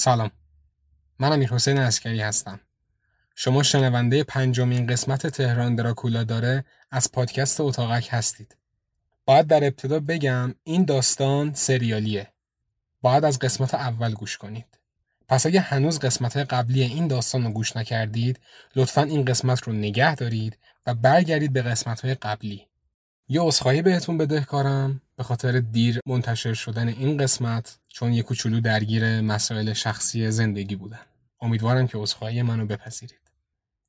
سلام. من امیر حسین اسکری هستم. شما شنونده پنجمین قسمت تهران دراکولا داره از پادکست اتاقک هستید. باید در ابتدا بگم این داستان سریالیه. باید از قسمت اول گوش کنید. پس اگه هنوز قسمت قبلی این داستان رو گوش نکردید لطفا این قسمت رو نگه دارید و برگردید به قسمت قبلی. یه عذرخواهی بهتون بدهکارم به خاطر دیر منتشر شدن این قسمت چون یه کوچولو درگیر مسائل شخصی زندگی بودن. امیدوارم که عذرخواهی منو بپذیرید.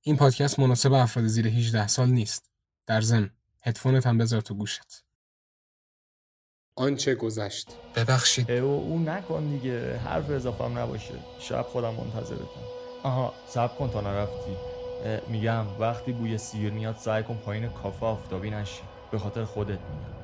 این پادکست مناسب افراد زیر 18 سال نیست. در ضمن هدفونت هم بذار تو گوشت. آنچه گذشت. ببخشید. او او نکن دیگه. حرف اضافه هم نباشه. شب خودم منتظرتم. آها سب کن تا نرفتی. میگم وقتی بوی سیر میاد سعی کن پایین کافه آفتابی نشی. به خاطر خودت میگم.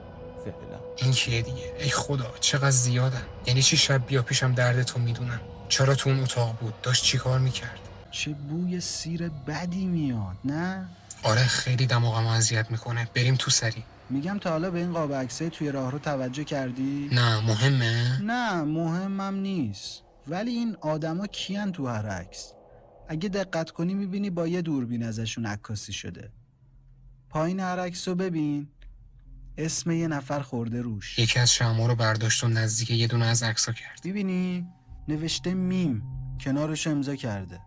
فعلا. این کیه دیگه؟ ای خدا چقدر زیادن. یعنی چی شب بیا پیشم دردتو می‌دونم چرا تو اون اتاق بود؟ داشت چی کار می‌کرد؟ چه بوی سیر بدی میاد نه؟ آره خیلی دماغمو اذیت می‌کنه. بریم تو سری. میگم تا حالا به این قاب عکسای توی راه رو توجه کردی؟ نه مهمه. نه مهمم نیست. ولی این آدما کیان تو هر عکس؟ اگه دقت کنی می‌بینی با یه دوربین ازشون عکاسی شده. پایین هر عکس رو ببین. اسم یه نفر خورده روش. یکی از شما رو برداشت و نزدیک یه دونه از عکسا کرد. می‌بینی؟ نوشته میم. کنارش امضا کرده.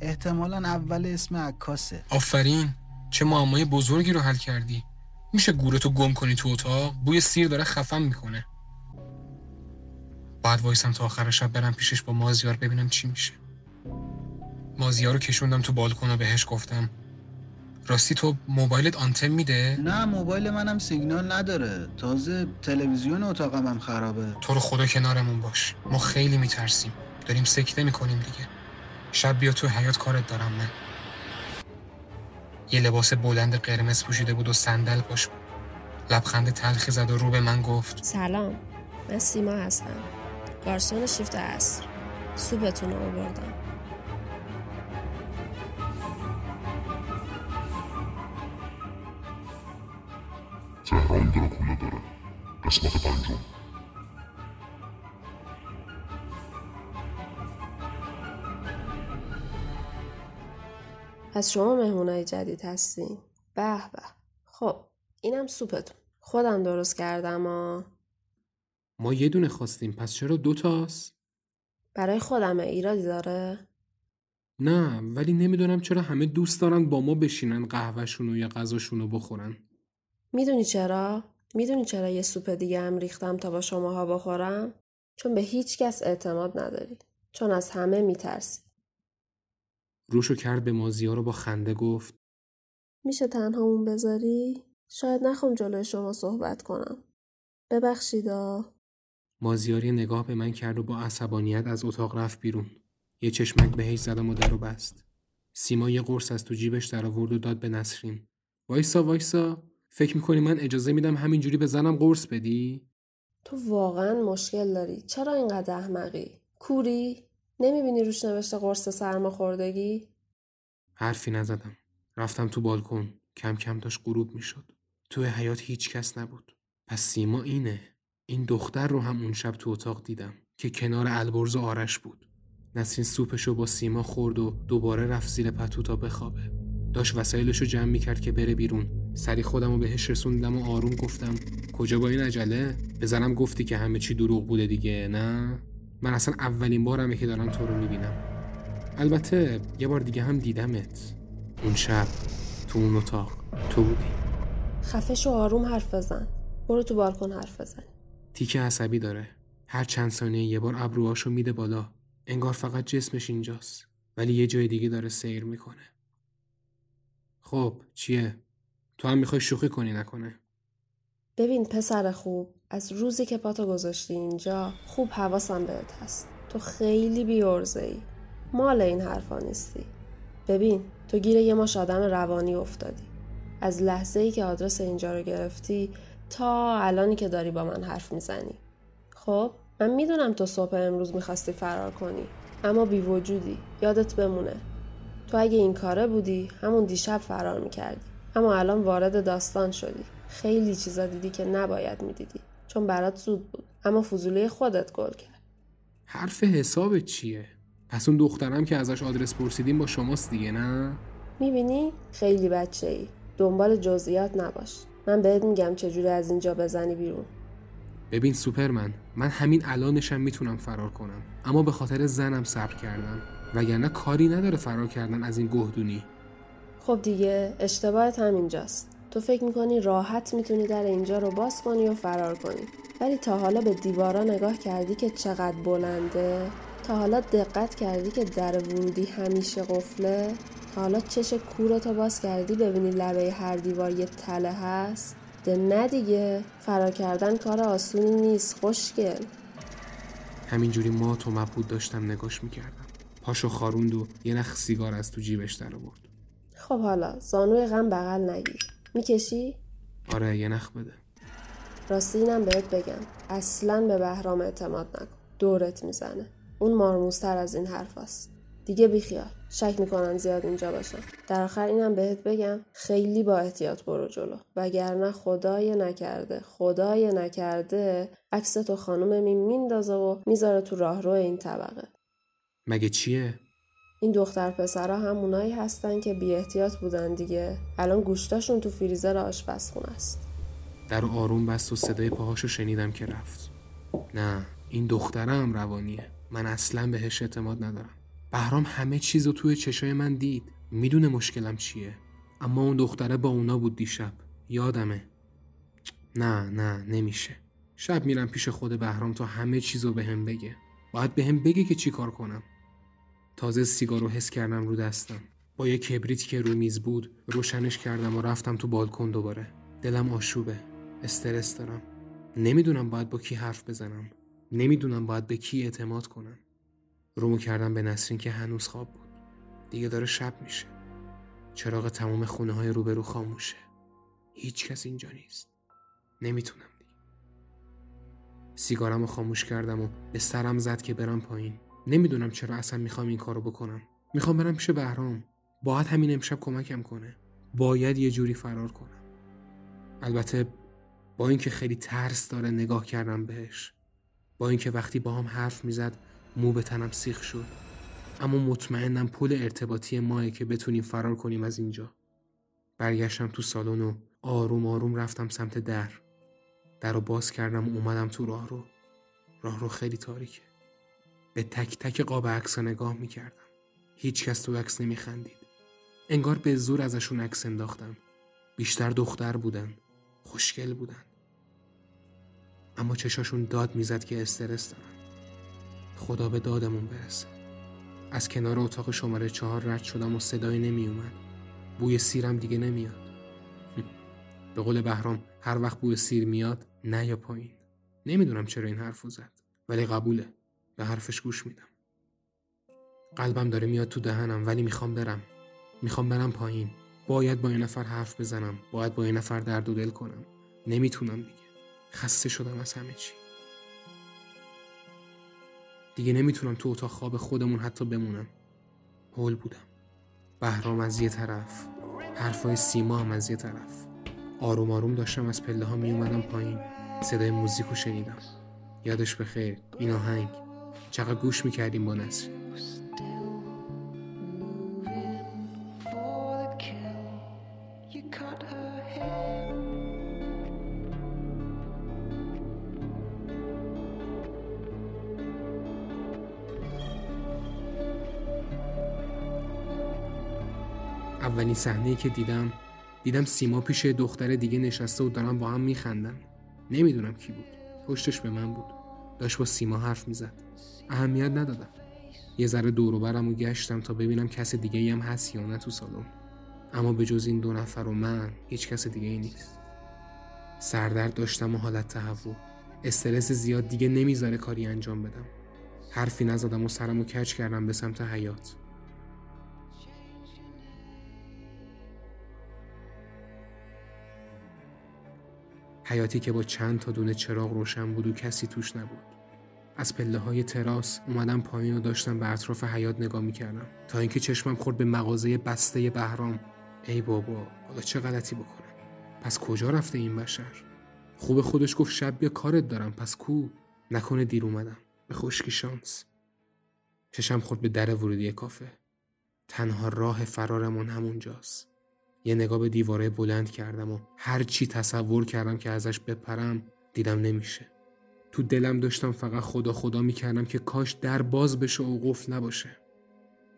احتمالا اول اسم عکاسه. آفرین. چه معمای بزرگی رو حل کردی. میشه گورتو گم کنی تو اتاق؟ بوی سیر داره خفم می‌کنه. بعد وایسم تا آخر شب برم پیشش با مازیار ببینم چی میشه. مازیار رو کشوندم تو بالکن و بهش گفتم راستی تو موبایلت آنتن میده؟ نه موبایل منم سیگنال نداره. تازه تلویزیون اتاقم هم خرابه. تو رو خدا کنارمون باش. ما خیلی میترسیم. داریم سکته می‌کنیم دیگه. شب بیا تو حیات کارت دارم من. یه لباس بلند قرمز پوشیده بود و صندل پاش بود. لبخند تلخی زد و رو به من گفت. سلام. من سیما هستم. گارسون شیفت عصر. سوپتون رو آوردم. تهران دراکولا داره قسمت پنجم از شما مهمونای جدید هستین به به. خب اینم سوپتون خودم درست کردم و ما یه دونه خواستیم پس چرا دو تاست؟ برای خودم ایرادی داره؟ نه ولی نمی‌دونم چرا همه دوست دارن با ما بشینن قهوهشون و یا غذاشون رو بخورن. می‌دونی چرا؟ می‌دونی چرا یه سوپ دیگه هم ریختم تا با شماها بخورم؟ چون به هیچ کس اعتماد نداری. چون از همه میترسی. روشو کرد به مازیار رو با خنده گفت میشه تنهامون بذاری؟ شاید نخوام جلوی شما صحبت کنم. ببخشیدا. مازیار یه نگاه به من کرد و با عصبانیت از اتاق رفت بیرون. یه چشمک بهش زدم و در و بست. سیما یه قرص از تو جیبش در آورد و داد به نسرین. وایسا وایسا. فکر می‌کنی من اجازه میدم همینجوری به زنم قرص بدی؟ تو واقعا مشکل داری. چرا اینقدر احمقی؟ کوری؟ نمی‌بینی روش نوشته قرص سرماخوردگی؟ حرفی نزدم. رفتم تو بالکن. کم کم داشت غروب می‌شد. توی حیات هیچ کس نبود. پس سیما اینه. این دختر رو هم اون شب تو اتاق دیدم که کنار البرز آرش بود. نسرین سوپشو با سیما خورد و دوباره رفت زیر پتو تا بخوابه. داشت وسایلشو جمع می‌کرد که بره بیرون. سری خودم رو بهش رسوندم و آروم گفتم کجا با این عجله؟ بزنم گفتی که همه چی دروغ بوده دیگه نه؟ من اصلا اولین بارمه که دارم تو رو می‌بینم. البته یه بار دیگه هم دیدمت. اون شب تو اون اتاق. تو بودی. خفش و آروم حرف بزن. برو تو بالکن حرف بزن. تیکه عصبی داره. هر چند ثانیه یه بار ابروهاشو میده بالا. انگار فقط جسمش اینجاست. ولی یه جای دیگه داره سیر می‌کنه. خب چیه؟ تو هم می‌خوای شوخی کنی نکنه؟ ببین پسر خوب از روزی که پاتو گذاشتی اینجا خوب حواسم بهت هست. تو خیلی بیورزه ای مال این حرفا نیستی. ببین تو گیر یه ماش آدم روانی افتادی. از لحظه ای که آدرس اینجا رو گرفتی تا الانی که داری با من حرف می‌زنی. خب من می‌دونم تو صبح امروز می‌خواستی فرار کنی اما بی وجودی. یادت بمونه. تو اگه این کاره بودی همون دیشب فرار می‌کردی. اما الان وارد داستان شدی. خیلی چیزا دیدی که نباید می‌دیدی. چون برات زود بود. اما فضولی خودت گل کرد. حرف حسابت چیه؟ پس اون دخترم که ازش آدرس پرسیدیم با شماست دیگه نه؟ می‌بینی؟ خیلی بچه ای دنبال جزئیات نباش. من بهت میگم چجوری از اینجا بزنی بیرون. ببین سوپرمن من همین الانشم می‌تونم فرار کنم. اما به خاطر زنم صبر کردم. وگرنه کاری نداره فرار کردن از این گهدونی. خب دیگه اشتباهت همینجاست. تو فکر می‌کنی راحت می‌تونی در اینجا رو باز کنی و فرار کنی. ولی تا حالا به دیوارا نگاه کردی که چقدر بلنده؟ تا حالا دقت کردی که در ورودی همیشه قفله؟ تا حالا چش کورتو باز کردی ببینی لبه هر دیوار یه تله هست؟ ده نه دیگه. فرار کردن کار آسونی نیست خوشگل. همینجوری ما تو مبهوت داشتم نگاش می‌کردم. پاشو خاروند و یه نخ سیگار از تو جیبش در آورد. خب حالا زانوی غم بغل نگیر. می‌کشی؟ آره یه نخ بده. راستی اینم بهت بگم. اصلا به بهرام اعتماد نکن. دورت می‌زنه. اون مارموزتر از این حرف است. دیگه بیخیال. شک می‌کنن زیاد اینجا باشن. در آخر اینم بهت بگم خیلی با احتیاط برو جلو. وگرنه خدای نکرده خدای نکرده عکس تو خانم می میندازه و می‌ذاره تو راهرو این طبقه. مگه چیه؟ این دختر پسرها همونایی هستن که بی احتیاط بودن دیگه. الان گوشتاشون تو فریزر آشپزخونه است. در آروم بست و صدای پاهاشو شنیدم که رفت. نه این دخترم روانیه. من اصلا بهش اعتماد ندارم. بهرام همه چیز رو توی چشای من دید. می‌دونه مشکلم چیه. اما اون دختره با اونا بود دیشب. یادمه. نه نه نمیشه. شب میرم پیش خود بهرام تا همه چیز رو به هم بگه. باید به هم بگه که چی کار کنم. تازه سیگار رو حس کردم رو دستم. با یه کبریتی که رو میز بود روشنش کردم و رفتم تو بالکن دوباره. دلم آشوبه. استرس دارم. نمی‌دونم باید با کی حرف بزنم. نمی‌دونم باید به کی اعتماد کنم. رومو کردم به نسرین که هنوز خواب بود. دیگه داره شب میشه. چراغ تمام خونه های روبرو خاموشه. هیچ کس اینجا نیست. نمی‌تونم دیگه. سیگارم رو خاموش کردم و به سرم زد که برم پایین. نمی‌دونم چرا اصلا می‌خوام این کارو بکنم. می‌خوام برم پیش بهرام. باید همین امشب کمکم کنه. باید یه جوری فرار کنم. البته با اینکه خیلی ترس داره نگاه کردم بهش. با اینکه وقتی با هم حرف می‌زد مو به تنم سیخ شد. اما مطمئنم پل ارتباطی ماه که بتونیم فرار کنیم از اینجا. برگشتم تو سالن و آروم آروم رفتم سمت در. در رو باز کردم و اومدم تو راه رو راه رو خیلی تاریکه. به تک تک قاب عکس نگاه می‌کردم. هیچ کس تو عکس نمیخندید. انگار به زور ازشون عکس انداختم. بیشتر دختر بودن. خوشگل بودن. اما چشاشون داد می‌زد که استرس دارن. خدا به دادمون برسه. از کنار اتاق شماره چهار رد شدم و صدایی نمی اومد بوی سیرم دیگه نمیاد. به قول بهرام هر وقت بوی سیر میاد نه یا پایین. نمی‌دونم چرا این حرفو زد ولی قبوله. به حرفش گوش میدم. قلبم داره میاد تو دهنم ولی می‌خوام برم. می‌خوام برم پایین. باید با این نفر حرف بزنم. باید با این نفر درد و دل کنم. نمی‌تونم دیگه. خسته شدم از همه چی. دیگه نمی‌تونم تو اتاق خواب خودمون حتی بمونم. هول بودم. بهرام از یه طرف. حرفای سیما هم از یه طرف. آروم آروم داشتم از پله ها می اومدم پایین. صدای موزیک رو شنیدم. یادش بخیر. این آهنگ. چقدر گوش می‌کردیم با نسل اولین صحنه که دیدم دیدم سیما پیش دختر دیگه نشسته و دارن با هم میخندن. نمی‌دونم کی بود. پشتش به من بود. داشت با سیما حرف می‌زد. اهمیت ندادم. یه ذره دور برم و گشتم تا ببینم کس دیگه هم هست یا نه تو سالن. اما به جز این دو نفر و من هیچ کس دیگه ای نیست. سردرد داشتم و حالت تهوع. استرس زیاد دیگه نمی‌ذاره کاری انجام بدم. حرفی نزدم و سرم و کج کردم به سمت حیات حیاتی که با چند تا دونه چراغ روشن بود و کسی توش نبود. از پله های تراس اومدم پایین و داشتم به اطراف حیات نگاه می‌کردم. تا اینکه چشمم خورد به مغازه بسته بهرام. ای بابا حالا چه غلطی بکنم؟ پس کجا رفته این بشر؟ خوب خودش گفت شب بیا کارت دارم پس کو؟ نکنه دیر اومدم. به خشکی شانس. چشم خورد به در ورودی کافه. تنها راه فرارمون همونجاست. یه نگاه به دیواره بلند کردم و هر چی تصور کردم که ازش بپرم دیدم نمیشه تو دلم داشتم فقط خدا خدا می‌کردم که کاش در باز بشه و قفل نباشه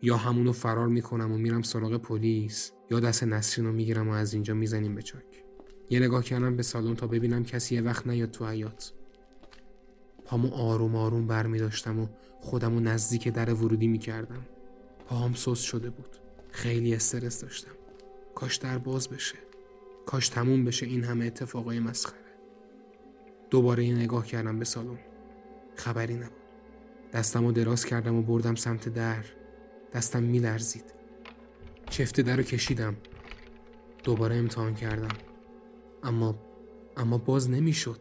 یا همونو فرار می‌کنم و میرم سراغ پلیس یا دست نسرین رو می‌گیرم و از اینجا می‌زنیم به چاک یه نگاه کردم به سالن تا ببینم کسی یه وقت نیاد تو حیات پامو آروم آروم بر می داشتم و خودمو نزدیک در ورودی می کردم. پاهم سوس شده بود. خیلی استرس داشتم. کاش در باز بشه. کاش تموم بشه این همه اتفاقای مسخره. دوباره یه نگاه کردم به سالن. خبری نبود. دستمو دراز کردم و بردم سمت در. دستم می لرزید. چفت در رو کشیدم. دوباره امتحان کردم. اما اما باز نمی‌شد.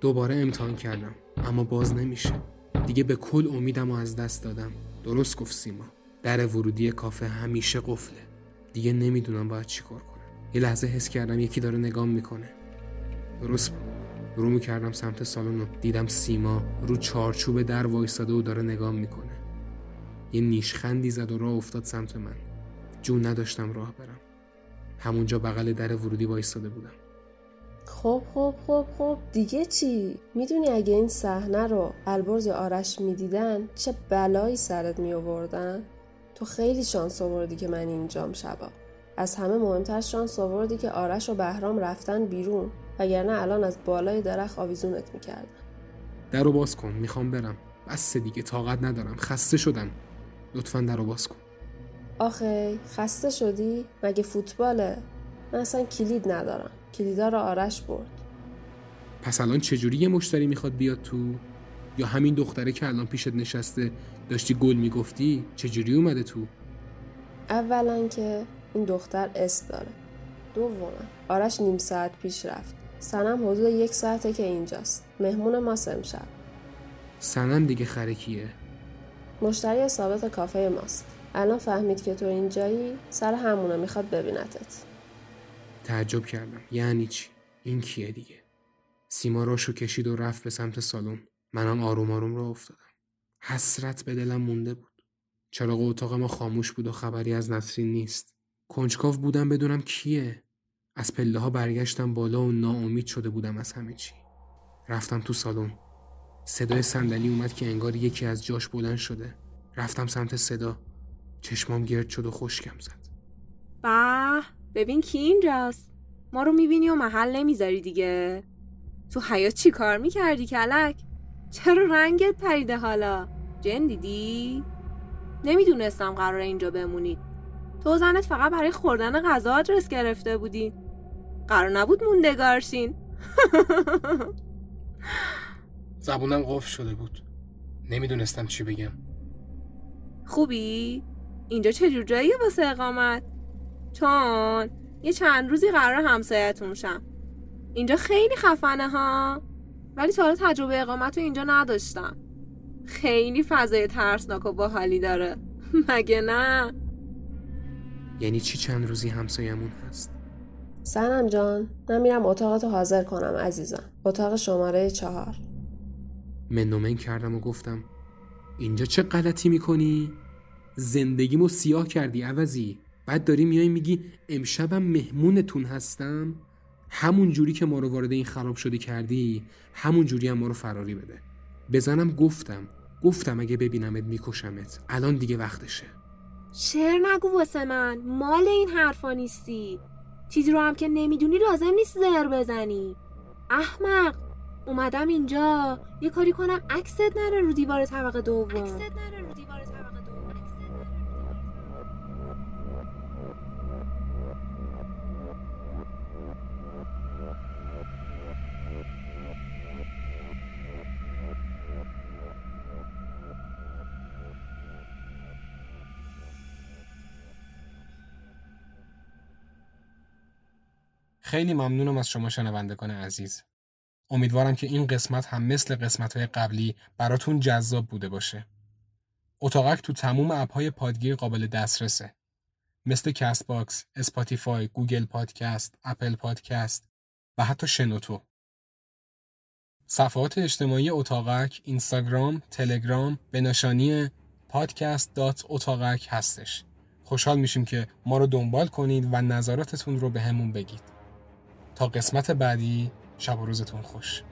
دوباره امتحان کردم. اما باز نمیشه دیگه به کل امیدم و از دست دادم درست گفت سیما در ورودی کافه همیشه قفله دیگه نمی‌دونم باید چیکار کنم. یه لحظه حس کردم یکی داره نگام می‌کنه. درست بود. رو کردم سمت سالن و دیدم سیما رو چارچوب در وایستاده و داره نگام می‌کنه. یه نیشخندی زد و راه افتاد سمت من. جون نداشتم راه برم. همونجا بغل در ورودی وایستاده بودم. خب خب خب خب. دیگه چی؟ می‌دونی اگه این صحنه رو البرز یا آرش می‌دیدن چه بلایی سرت می آوردن؟ تو خیلی شانس آوردی که من اینجام شبا از همه مهمتر شانس آوردی که آرش و بهرام رفتن بیرون وگرنه الان از بالای درخت آویزونت می‌کردن. در رو باز کن می‌خوام برم. بس دیگه طاقت ندارم. خسته شدم. لطفا در رو باز کن. آخه خسته شدی؟ مگه فوتباله؟ من اصلا کلید ندارم. کلیدا رو آرش برد. پس الان چجوری یه مشتری می‌خواد بیاد تو؟ یا همین دختره که الان پیشت نشسته داشتی گل می‌گفتی؟ چجوری اومده تو؟ اولا که این دختر اس داره. دوما. آرش نیم ساعت پیش رفت. سنم حدود یک ساعته که اینجاست. مهمون ما امشب. سنم دیگه خرکیه مشتری ثابت کافه ماست. الان فهمید که تو اینجایی سر همونه می‌خواد ببینتت. تعجب کردم. یعنی چی؟ این کیه دیگه؟ سیما راشو کشید و رفت به سمت سالن. منم آروم آروم را افتادم. حسرت به دلم مونده بود. چراغ اتاق ما خاموش بود و خبری از نسرین نیست. کنجکاو بودم بدونم کیه. از پله ها برگشتم بالا و ناامید شده بودم از همه چی. رفتم تو سالن. صدای صندلی اومد که انگار یکی از جاش بلند شده. رفتم سمت صدا. چشمام گرد شد و خشکم زد. به ببین کی اینجاست. ما رو می‌بینی و محل نمی‌ذاری دیگه. تو حیات چی کار می‌کردی کلک؟ چرا رنگت پریده حالا؟ جن دیدی؟ نمی‌دونستم قرار اینجا بمونید تو زنت فقط برای خوردن غذا آدرس گرفته بودی. قرار نبود موندگارشین زبونم قفل شده بود. نمی‌دونستم چی بگم. خوبی؟ اینجا چجور جاییه واسه اقامت؟ چون یه چند روزی قرار همسایتون شم. اینجا خیلی خفنه ها. ولی تا تجربه اقامت رو اینجا نداشتم. خیلی فضای ترسناک و باحالی داره. مگه نه؟ یعنی چی چند روزی همسایمون هست؟ سنم جان من میرم اتاقتو حاضر کنم عزیزم. اتاق شماره چهار. منومن کردم و گفتم اینجا چه غلطی می‌کنی؟ زندگیمو سیاه کردی عوضی. بعد داری میای میگی امشبم مهمونتون هستم؟ همون جوری که ما رو وارد این خراب شده کردی همون جوری هم ما رو فراری بده. بزنم گفتم. گفتم اگه ببینمت میکشمت. الان دیگه وقتشه. شعر نگو واسه من. مال این حرفا نیستی. چیزی رو هم که نمی‌دونی لازم نیست زر بزنی. احمق اومدم اینجا. یه کاری کنم عکست نره رو دیوار طبقه دوم. خیلی ممنونم از شما شنوندگان عزیز. امیدوارم که این قسمت هم مثل قسمت های قبلی براتون جذاب بوده باشه. اتاقک تو تموم app های پادگیر قابل دسترسه. مثل کست باکس، اسپاتیفای، گوگل پادکست، اپل پادکست و حتی شنوتو. صفحات اجتماعی اتاقک اینستاگرام، تلگرام به نشانی podcast.اتاقک هستش. خوشحال میشیم که ما رو دنبال کنید و نظراتتون رو به همون بگید. تا قسمت بعدی شب و روزتون خوش.